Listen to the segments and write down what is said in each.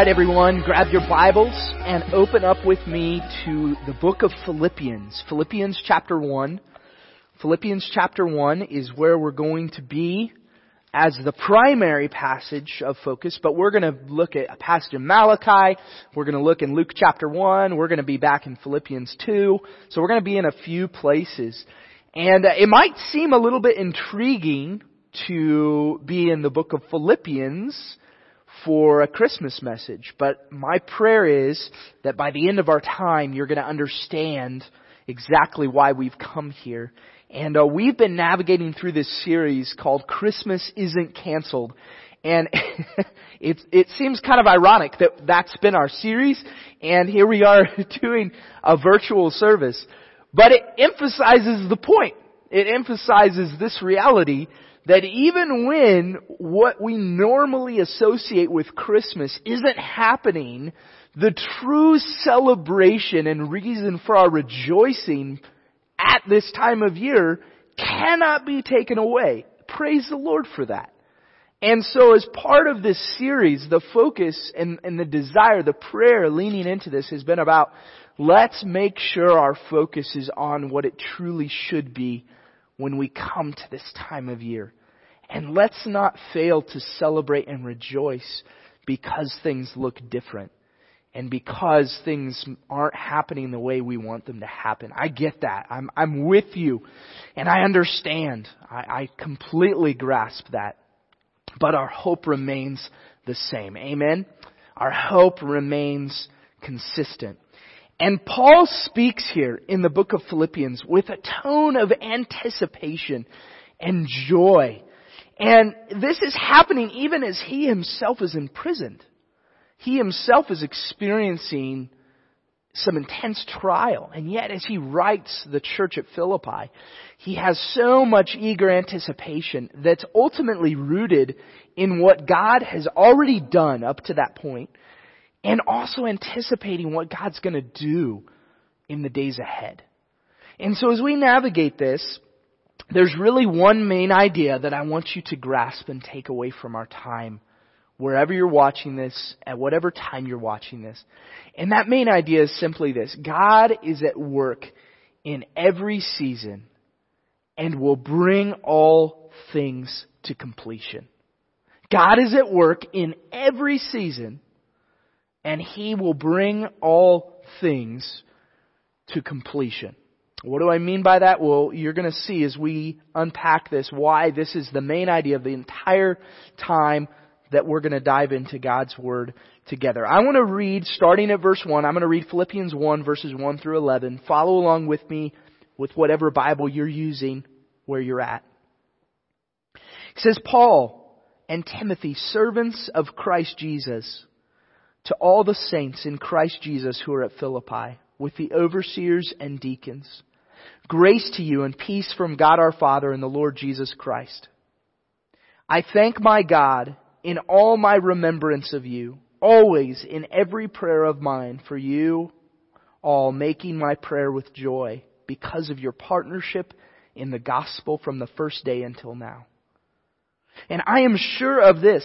Right, everyone, grab your Bibles and open up with me to the book of Philippians. Philippians chapter 1. Philippians chapter 1 is where we're going to be as the primary passage of focus, but we're going to look at a passage in Malachi. We're going to look in Luke chapter 1. We're going to be back in Philippians 2. So we're going to be in a few places. And uh, it might seem a little bit intriguing to be in the book of Philippians for a Christmas message. But my prayer is that by the end of our time, you're going to understand exactly why we've come here. And uh, we've been navigating through this series called Christmas Isn't Canceled. And it, it seems kind of ironic that that's been our series, and here we are doing a virtual service. But it emphasizes the point. It emphasizes this reality that even when what we normally associate with Christmas isn't happening, the true celebration and reason for our rejoicing at this time of year cannot be taken away. Praise the Lord for that. And so as part of this series, the focus and, and the desire, the prayer leaning into this has been about let's make sure our focus is on what it truly should be when we come to this time of year. And let's not fail to celebrate and rejoice because things look different and because things aren't happening the way we want them to happen. I get that. I'm, I'm with you and I understand. I, I completely grasp that. But our hope remains the same. Amen? Our hope remains consistent. And Paul speaks here in the book of Philippians with a tone of anticipation and joy. And this is happening even as he himself is imprisoned. He himself is experiencing some intense trial. And yet as he writes the church at Philippi, he has so much eager anticipation that's ultimately rooted in what God has already done up to that point and also anticipating what God's going to do in the days ahead. And so as we navigate this, there's really one main idea that I want you to grasp and take away from our time, wherever you're watching this, at whatever time you're watching this. And that main idea is simply this. God is at work in every season and will bring all things to completion. God is at work in every season and he will bring all things to completion. What do I mean by that? Well, you're going to see as we unpack this why this is the main idea of the entire time that we're going to dive into God's Word together. I want to read, starting at verse 1, I'm going to read Philippians 1 verses 1 through 11. Follow along with me with whatever Bible you're using where you're at. It says, Paul and Timothy, servants of Christ Jesus, to all the saints in Christ Jesus who are at Philippi, with the overseers and deacons. Grace to you and peace from God our Father and the Lord Jesus Christ. I thank my God in all my remembrance of you, always in every prayer of mine for you all, making my prayer with joy because of your partnership in the gospel from the first day until now. And I am sure of this,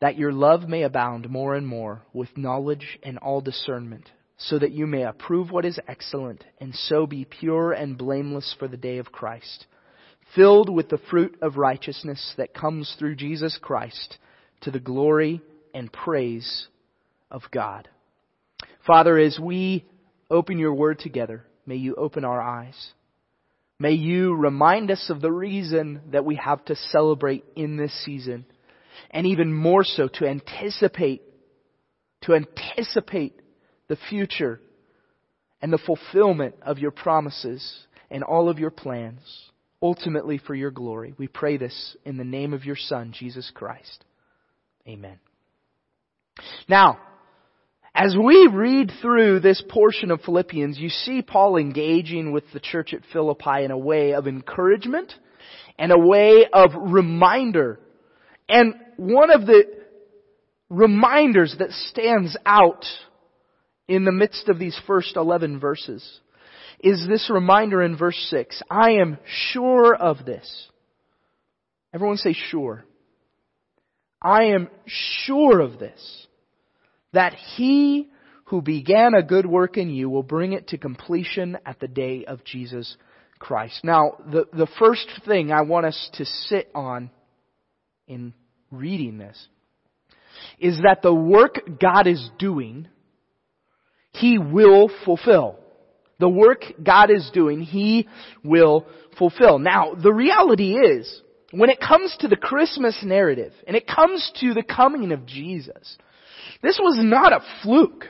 that your love may abound more and more with knowledge and all discernment so that you may approve what is excellent, and so be pure and blameless for the day of Christ, filled with the fruit of righteousness that comes through Jesus Christ, to the glory and praise of God. Father, as we open your word together, may you open our eyes. May you remind us of the reason that we have to celebrate in this season. And even more so to anticipate, to anticipate the future and the fulfillment of your promises and all of your plans, ultimately for your glory. We pray this in the name of your Son, Jesus Christ. Amen. Now, as we read through this portion of Philippians, you see Paul engaging with the church at Philippi in a way of encouragement and a way of reminder. And one of the reminders that stands out in the midst of these first 11 verses is this reminder in verse 6. I am sure of this. Everyone say sure. I am sure of this that he who began a good work in you will bring it to completion at the day of Jesus Christ. Now, the, the first thing I want us to sit on in reading this is that the work God is doing, He will fulfill. The work God is doing, He will fulfill. Now, the reality is, when it comes to the Christmas narrative, and it comes to the coming of Jesus, this was not a fluke.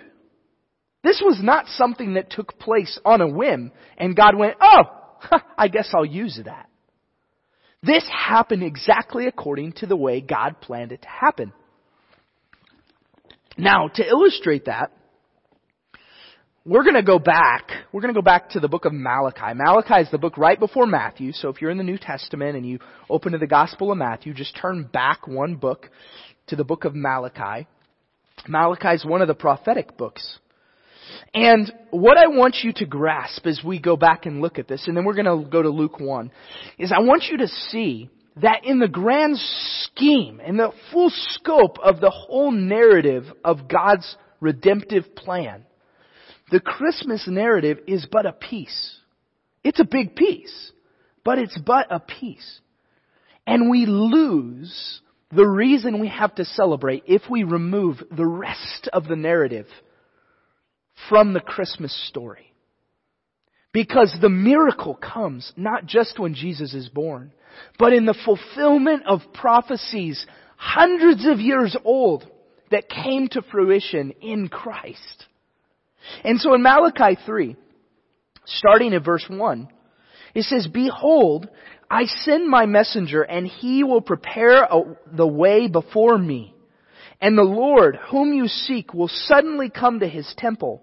This was not something that took place on a whim and God went, oh, I guess I'll use that. This happened exactly according to the way God planned it to happen. Now, to illustrate that, we're going to go back. We're going to go back to the book of Malachi. Malachi is the book right before Matthew. So if you're in the New Testament and you open to the Gospel of Matthew, just turn back one book to the book of Malachi. Malachi is one of the prophetic books. And what I want you to grasp as we go back and look at this, and then we're going to go to Luke 1, is I want you to see that in the grand scheme, in the full scope of the whole narrative of God's redemptive plan, the Christmas narrative is but a piece. It's a big piece, but it's but a piece. And we lose the reason we have to celebrate if we remove the rest of the narrative from the Christmas story. Because the miracle comes not just when Jesus is born, but in the fulfillment of prophecies hundreds of years old that came to fruition in Christ. And so in Malachi 3, starting at verse 1, it says, Behold, I send my messenger and he will prepare a, the way before me. And the Lord, whom you seek, will suddenly come to his temple.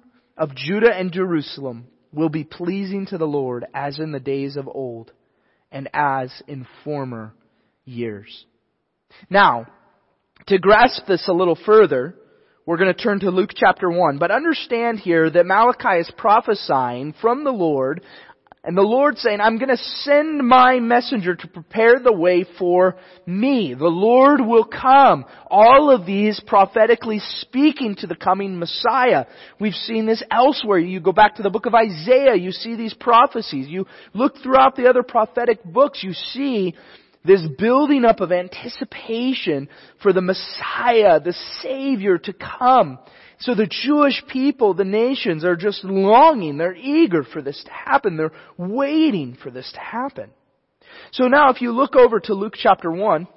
of Judah and Jerusalem will be pleasing to the Lord as in the days of old and as in former years. Now, to grasp this a little further, we're going to turn to Luke chapter 1. But understand here that Malachi is prophesying from the Lord and the Lord saying, I'm going to send my messenger to prepare the way for me. The Lord will come. All of these prophetically speaking to the coming Messiah. We've seen this elsewhere. You go back to the book of Isaiah, you see these prophecies. You look throughout the other prophetic books, you see this building up of anticipation for the Messiah, the Savior to come. So the Jewish people, the nations are just longing, they're eager for this to happen, they're waiting for this to happen. So now if you look over to Luke chapter 1,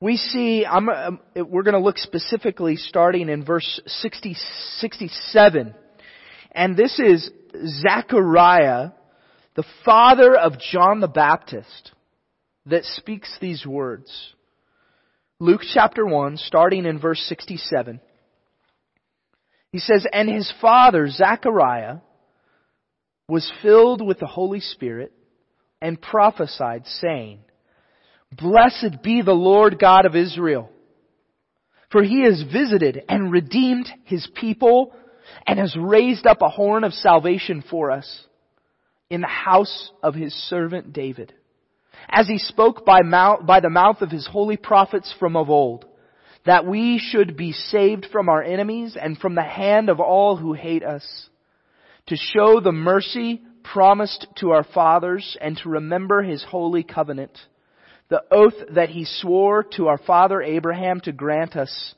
we see, I'm, um, we're going to look specifically starting in verse 60, 67. And this is Zechariah, the father of John the Baptist, that speaks these words. Luke chapter 1, starting in verse 67. He says, And his father, Zechariah, was filled with the Holy Spirit and prophesied, saying, Blessed be the Lord God of Israel, For he has visited and redeemed his people and has raised up a horn of salvation for us in the house of his servant David, as he spoke by, mouth, by the mouth of his holy prophets from of old, that we should be saved from our enemies and from the hand of all who hate us, to show the mercy promised to our fathers and to remember his holy covenant, the oath that he swore to our father Abraham to grant us,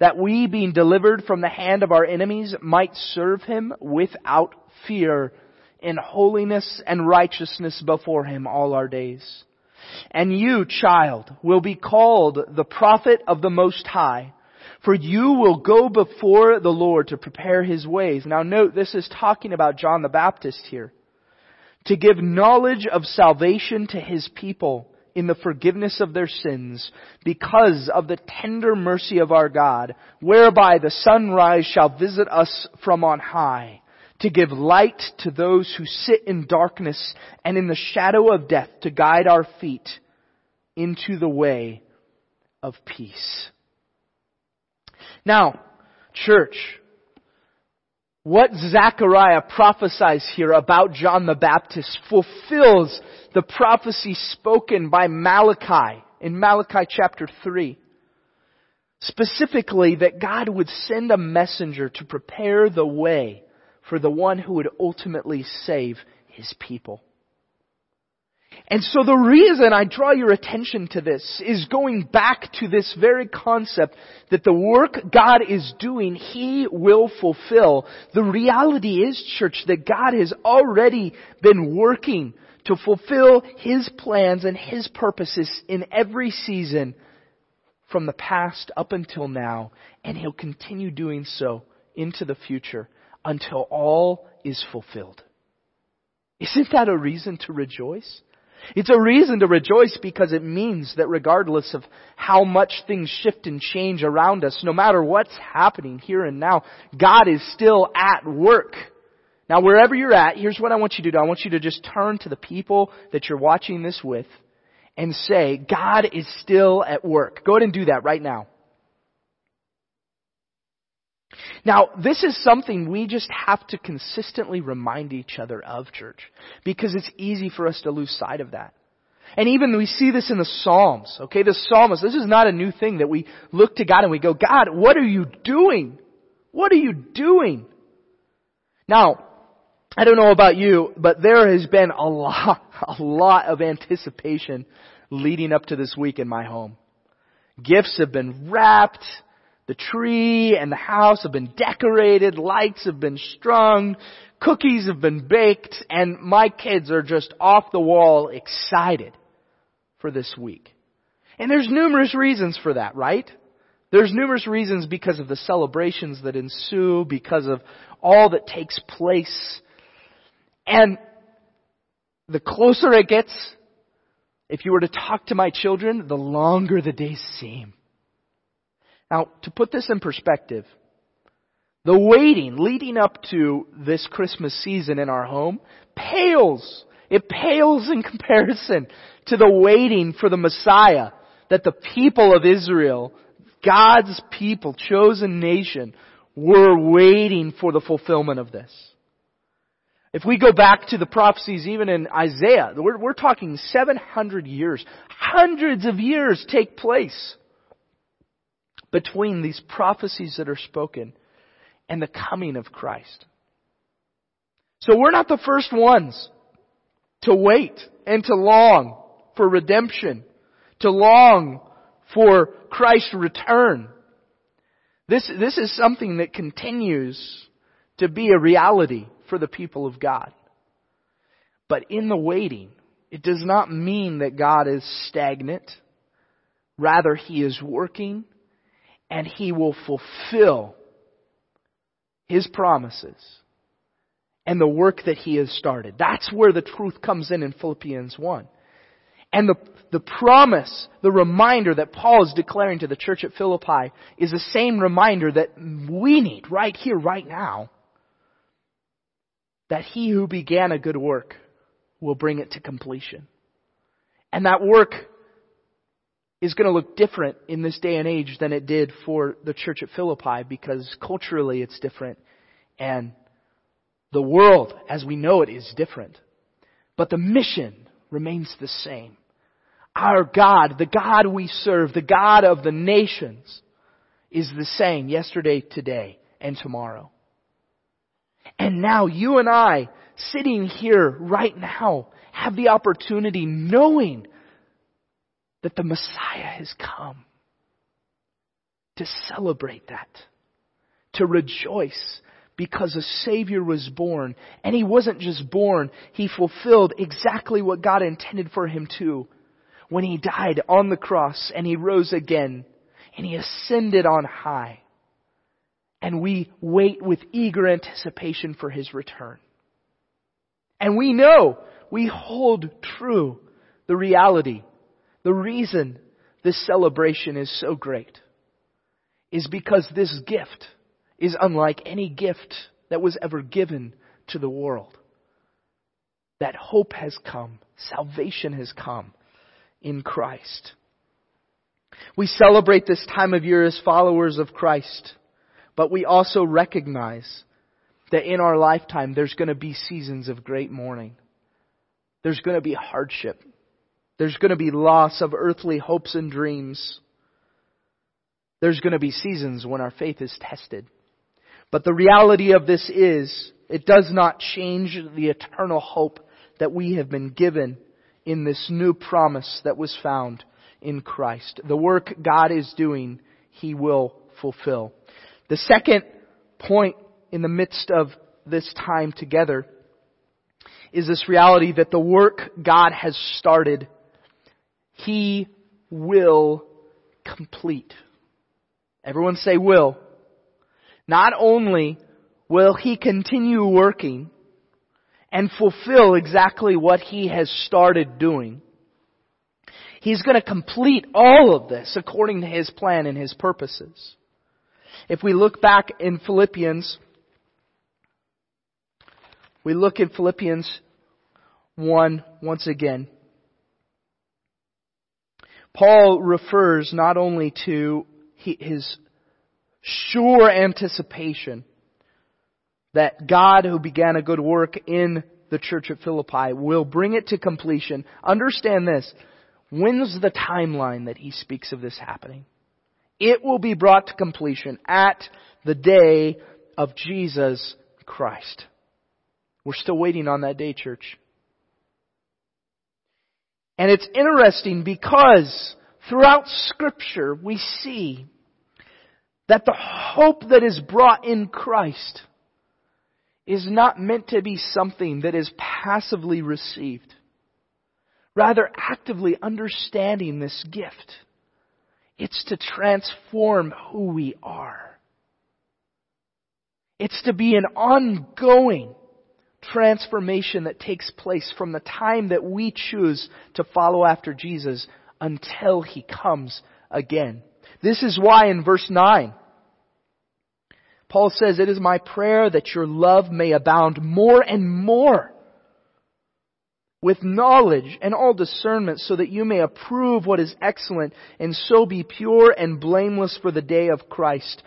that we being delivered from the hand of our enemies might serve him without fear in holiness and righteousness before him all our days. And you, child, will be called the prophet of the Most High, for you will go before the Lord to prepare his ways. Now note, this is talking about John the Baptist here. To give knowledge of salvation to his people in the forgiveness of their sins because of the tender mercy of our God, whereby the sunrise shall visit us from on high to give light to those who sit in darkness and in the shadow of death to guide our feet into the way of peace. Now, church, what Zechariah prophesies here about John the Baptist fulfills the prophecy spoken by Malachi in Malachi chapter 3. Specifically, that God would send a messenger to prepare the way for the one who would ultimately save his people. And so the reason I draw your attention to this is going back to this very concept that the work God is doing, He will fulfill. The reality is, church, that God has already been working to fulfill His plans and His purposes in every season from the past up until now, and He'll continue doing so into the future until all is fulfilled. Isn't that a reason to rejoice? It's a reason to rejoice because it means that regardless of how much things shift and change around us, no matter what's happening here and now, God is still at work. Now wherever you're at, here's what I want you to do. I want you to just turn to the people that you're watching this with and say, God is still at work. Go ahead and do that right now. Now, this is something we just have to consistently remind each other of, church, because it's easy for us to lose sight of that. And even we see this in the Psalms, okay? The psalmist, this is not a new thing that we look to God and we go, God, what are you doing? What are you doing? Now, I don't know about you, but there has been a lot, a lot of anticipation leading up to this week in my home. Gifts have been wrapped, the tree and the house have been decorated, lights have been strung, cookies have been baked, and my kids are just off the wall excited for this week. And there's numerous reasons for that, right? There's numerous reasons because of the celebrations that ensue, because of all that takes place. And the closer it gets, if you were to talk to my children, the longer the days seem. Now, to put this in perspective, the waiting leading up to this Christmas season in our home pales. It pales in comparison to the waiting for the Messiah that the people of Israel, God's people, chosen nation, were waiting for the fulfillment of this. If we go back to the prophecies even in Isaiah, we're, we're talking 700 years. Hundreds of years take place between these prophecies that are spoken and the coming of Christ. So we're not the first ones to wait and to long for redemption, to long for Christ's return. This, this is something that continues to be a reality for the people of God. But in the waiting, it does not mean that God is stagnant. Rather, He is working and He will fulfill His promises and the work that He has started. That's where the truth comes in in Philippians 1. And the, the promise, the reminder that Paul is declaring to the church at Philippi is the same reminder that we need right here, right now. That he who began a good work will bring it to completion. And that work is going to look different in this day and age than it did for the church at Philippi because culturally it's different and the world as we know it is different. But the mission remains the same. Our God, the God we serve, the God of the nations, is the same yesterday, today, and tomorrow. And now you and I, sitting here right now, have the opportunity knowing that the Messiah has come to celebrate that, to rejoice because a Savior was born. And He wasn't just born, He fulfilled exactly what God intended for Him to when He died on the cross and He rose again and He ascended on high. And we wait with eager anticipation for His return. And we know, we hold true the reality the reason this celebration is so great is because this gift is unlike any gift that was ever given to the world. That hope has come, salvation has come in Christ. We celebrate this time of year as followers of Christ, but we also recognize that in our lifetime there's going to be seasons of great mourning. There's going to be hardship. There's going to be loss of earthly hopes and dreams. There's going to be seasons when our faith is tested. But the reality of this is, it does not change the eternal hope that we have been given in this new promise that was found in Christ. The work God is doing, He will fulfill. The second point in the midst of this time together is this reality that the work God has started he will complete. Everyone say will. Not only will He continue working and fulfill exactly what He has started doing, He's going to complete all of this according to His plan and His purposes. If we look back in Philippians, we look in Philippians 1 once again. Paul refers not only to his sure anticipation that God who began a good work in the church at Philippi will bring it to completion. Understand this. When's the timeline that he speaks of this happening? It will be brought to completion at the day of Jesus Christ. We're still waiting on that day, church. And it's interesting because throughout scripture we see that the hope that is brought in Christ is not meant to be something that is passively received. Rather, actively understanding this gift. It's to transform who we are. It's to be an ongoing transformation that takes place from the time that we choose to follow after Jesus until He comes again. This is why in verse 9, Paul says, It is my prayer that your love may abound more and more with knowledge and all discernment so that you may approve what is excellent and so be pure and blameless for the day of Christ,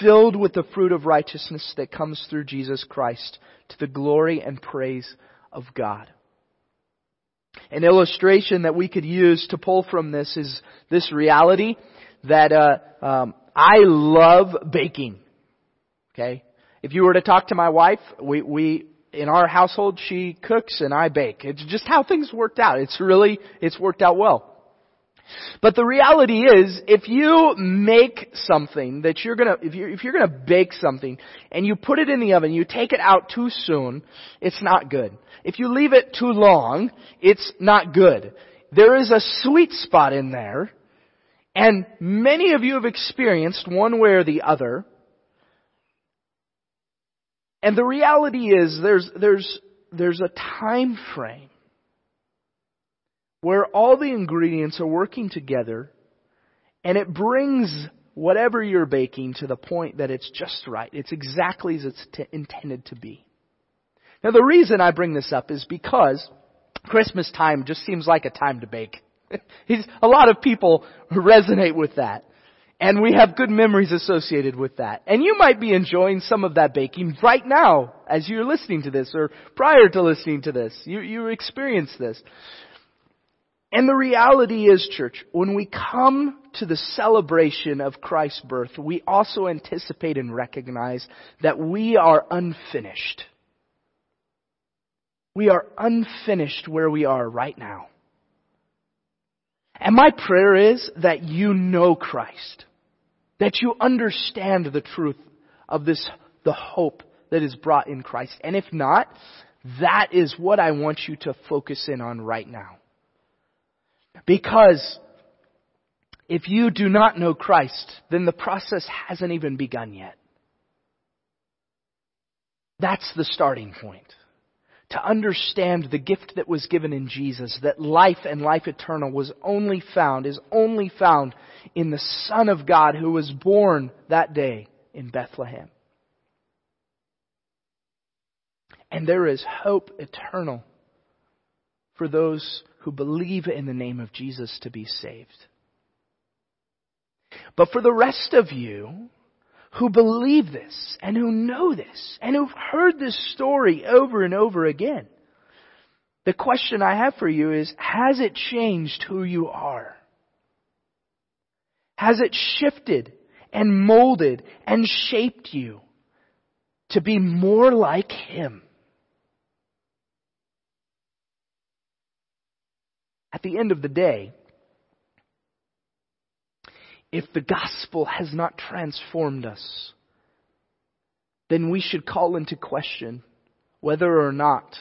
filled with the fruit of righteousness that comes through Jesus Christ to the glory and praise of God. An illustration that we could use to pull from this is this reality that uh, um, I love baking. Okay, if you were to talk to my wife, we we in our household she cooks and I bake. It's just how things worked out. It's really it's worked out well. But the reality is, if you make something that you're gonna, if you're, if you're gonna bake something and you put it in the oven, you take it out too soon, it's not good. If you leave it too long, it's not good. There is a sweet spot in there, and many of you have experienced one way or the other. And the reality is, there's, there's, there's a time frame where all the ingredients are working together and it brings whatever you're baking to the point that it's just right. It's exactly as it's t- intended to be. Now the reason I bring this up is because Christmas time just seems like a time to bake. A lot of people resonate with that. And we have good memories associated with that. And you might be enjoying some of that baking right now as you're listening to this or prior to listening to this. You, you experience this. And the reality is, church, when we come to the celebration of Christ's birth, we also anticipate and recognize that we are unfinished. We are unfinished where we are right now. And my prayer is that you know Christ. That you understand the truth of this, the hope that is brought in Christ. And if not, that is what I want you to focus in on right now. Because if you do not know Christ, then the process hasn't even begun yet. That's the starting point to understand the gift that was given in Jesus, that life and life eternal was only found, is only found in the Son of God who was born that day in Bethlehem. And there is hope eternal for those who believe in the name of Jesus to be saved. But for the rest of you, who believe this and who know this and who've heard this story over and over again. The question I have for you is, has it changed who you are? Has it shifted and molded and shaped you to be more like Him? At the end of the day, if the gospel has not transformed us, then we should call into question whether or not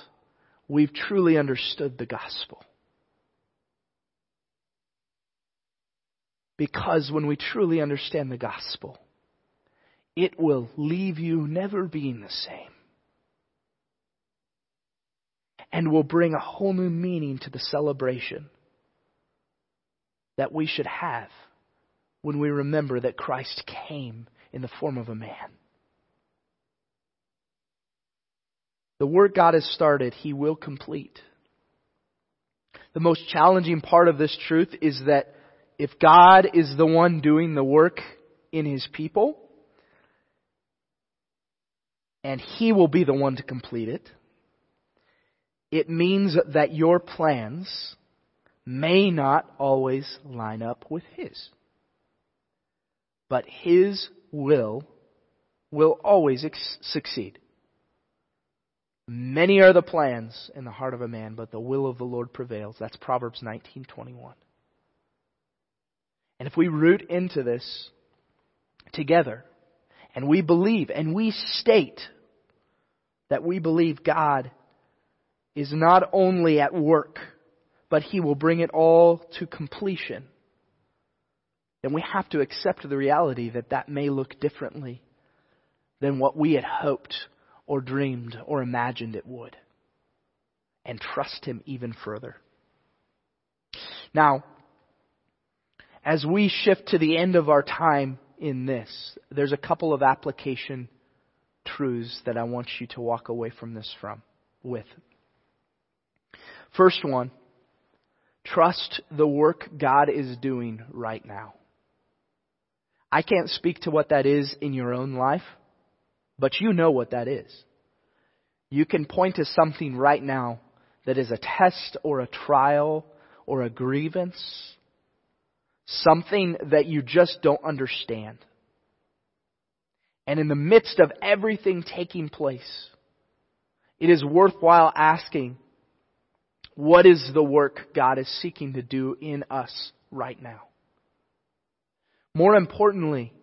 we've truly understood the gospel. Because when we truly understand the gospel, it will leave you never being the same. And will bring a whole new meaning to the celebration that we should have when we remember that Christ came in the form of a man. The work God has started, He will complete. The most challenging part of this truth is that if God is the one doing the work in His people, and He will be the one to complete it, it means that your plans may not always line up with His but His will will always ex- succeed. Many are the plans in the heart of a man, but the will of the Lord prevails. That's Proverbs 19:21. And if we root into this together, and we believe and we state that we believe God is not only at work, but He will bring it all to completion then we have to accept the reality that that may look differently than what we had hoped or dreamed or imagined it would. And trust Him even further. Now, as we shift to the end of our time in this, there's a couple of application truths that I want you to walk away from this from with. First one, trust the work God is doing right now. I can't speak to what that is in your own life, but you know what that is. You can point to something right now that is a test or a trial or a grievance, something that you just don't understand. And in the midst of everything taking place, it is worthwhile asking, what is the work God is seeking to do in us right now? More importantly,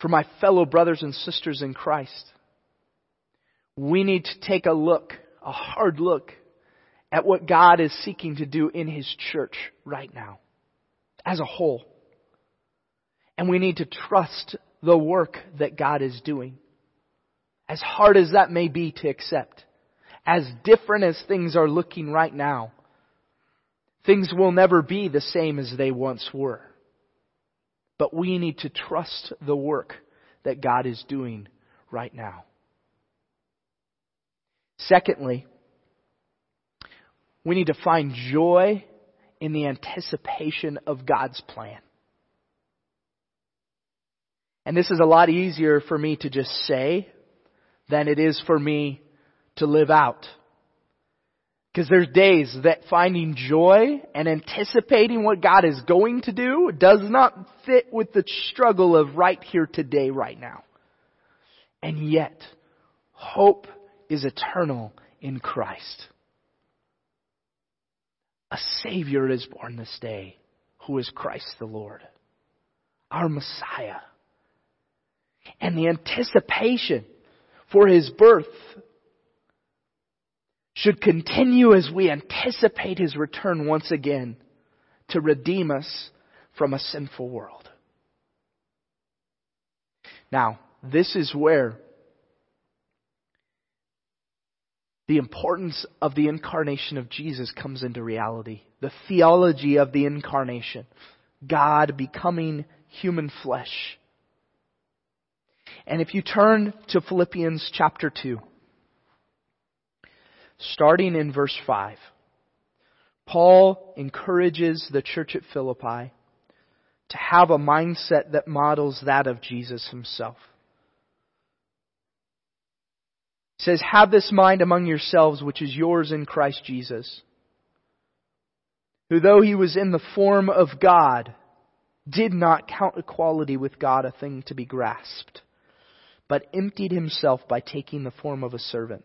for my fellow brothers and sisters in Christ, we need to take a look, a hard look, at what God is seeking to do in His church right now, as a whole. And we need to trust the work that God is doing. As hard as that may be to accept, as different as things are looking right now, things will never be the same as they once were. But we need to trust the work that God is doing right now. Secondly, we need to find joy in the anticipation of God's plan. And this is a lot easier for me to just say than it is for me to live out. Because there's days that finding joy and anticipating what God is going to do does not fit with the struggle of right here today, right now. And yet, hope is eternal in Christ. A Savior is born this day, who is Christ the Lord, our Messiah. And the anticipation for His birth should continue as we anticipate His return once again to redeem us from a sinful world. Now, this is where the importance of the incarnation of Jesus comes into reality. The theology of the incarnation. God becoming human flesh. And if you turn to Philippians chapter 2, starting in verse 5, Paul encourages the church at Philippi to have a mindset that models that of Jesus himself. He says, Have this mind among yourselves, which is yours in Christ Jesus, who though he was in the form of God, did not count equality with God a thing to be grasped, but emptied himself by taking the form of a servant.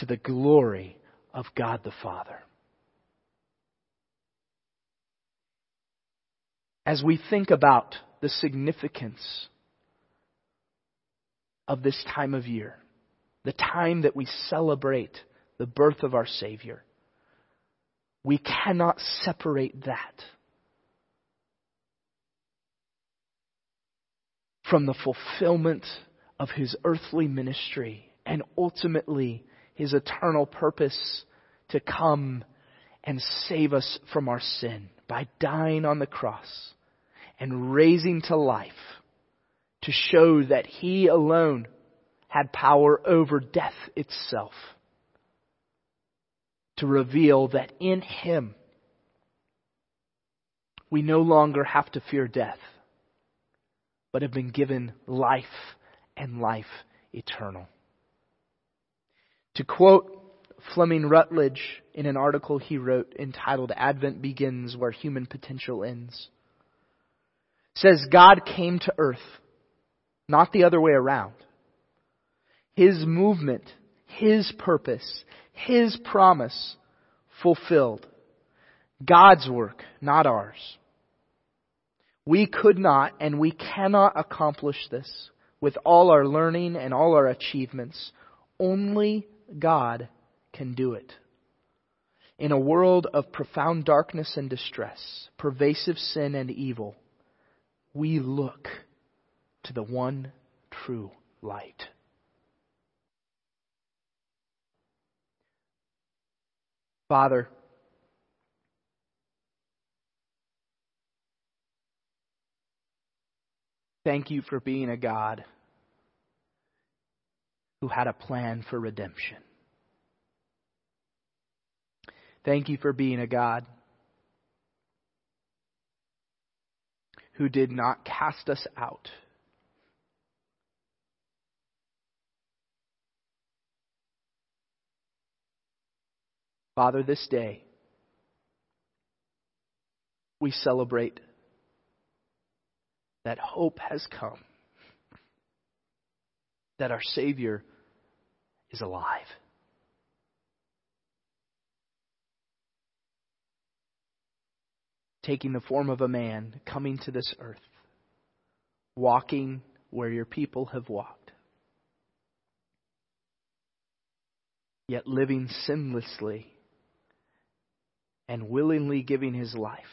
to the glory of God the Father. As we think about the significance of this time of year, the time that we celebrate the birth of our Savior. We cannot separate that from the fulfillment of His earthly ministry and ultimately His eternal purpose to come and save us from our sin by dying on the cross and raising to life to show that he alone had power over death itself. To reveal that in him we no longer have to fear death, but have been given life and life eternal. To quote Fleming Rutledge in an article he wrote entitled Advent Begins Where Human Potential Ends, says God came to earth not the other way around. His movement, His purpose, His promise fulfilled. God's work, not ours. We could not and we cannot accomplish this with all our learning and all our achievements. Only God can do it. In a world of profound darkness and distress, pervasive sin and evil, we look to the one true light. Father, thank you for being a God who had a plan for redemption. Thank you for being a God who did not cast us out Father, this day we celebrate that hope has come, that our Savior is alive. Taking the form of a man, coming to this earth, walking where your people have walked, yet living sinlessly and willingly giving his life.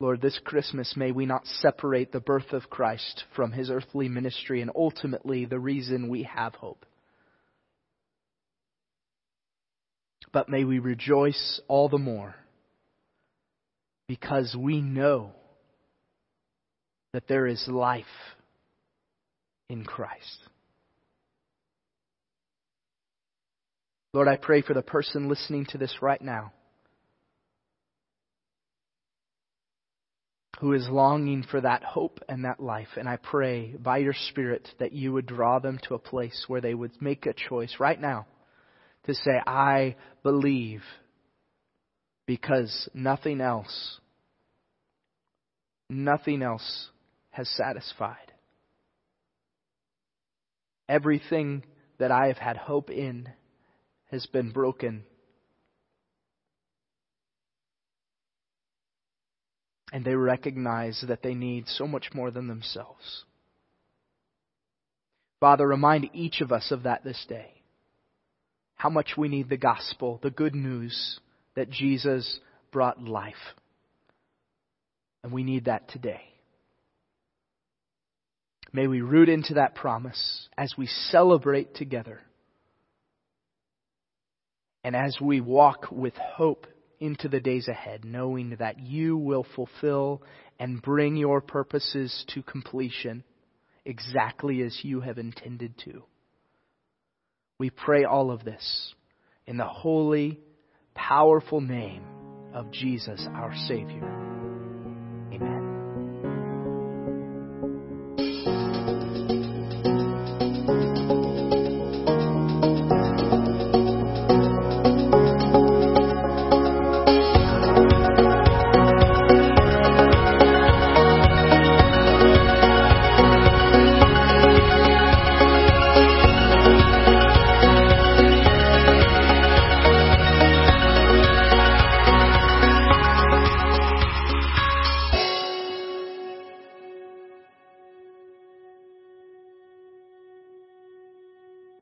Lord, this Christmas may we not separate the birth of Christ from his earthly ministry and ultimately the reason we have hope. But may we rejoice all the more because we know that there is life in Christ. Lord, I pray for the person listening to this right now who is longing for that hope and that life. And I pray by your Spirit that you would draw them to a place where they would make a choice right now to say, I believe because nothing else, nothing else has satisfied. Everything that I have had hope in has been broken. And they recognize that they need so much more than themselves. Father, remind each of us of that this day. How much we need the gospel, the good news that Jesus brought life. And we need that today. May we root into that promise as we celebrate together and as we walk with hope into the days ahead, knowing that you will fulfill and bring your purposes to completion exactly as you have intended to. We pray all of this in the holy, powerful name of Jesus, our Savior.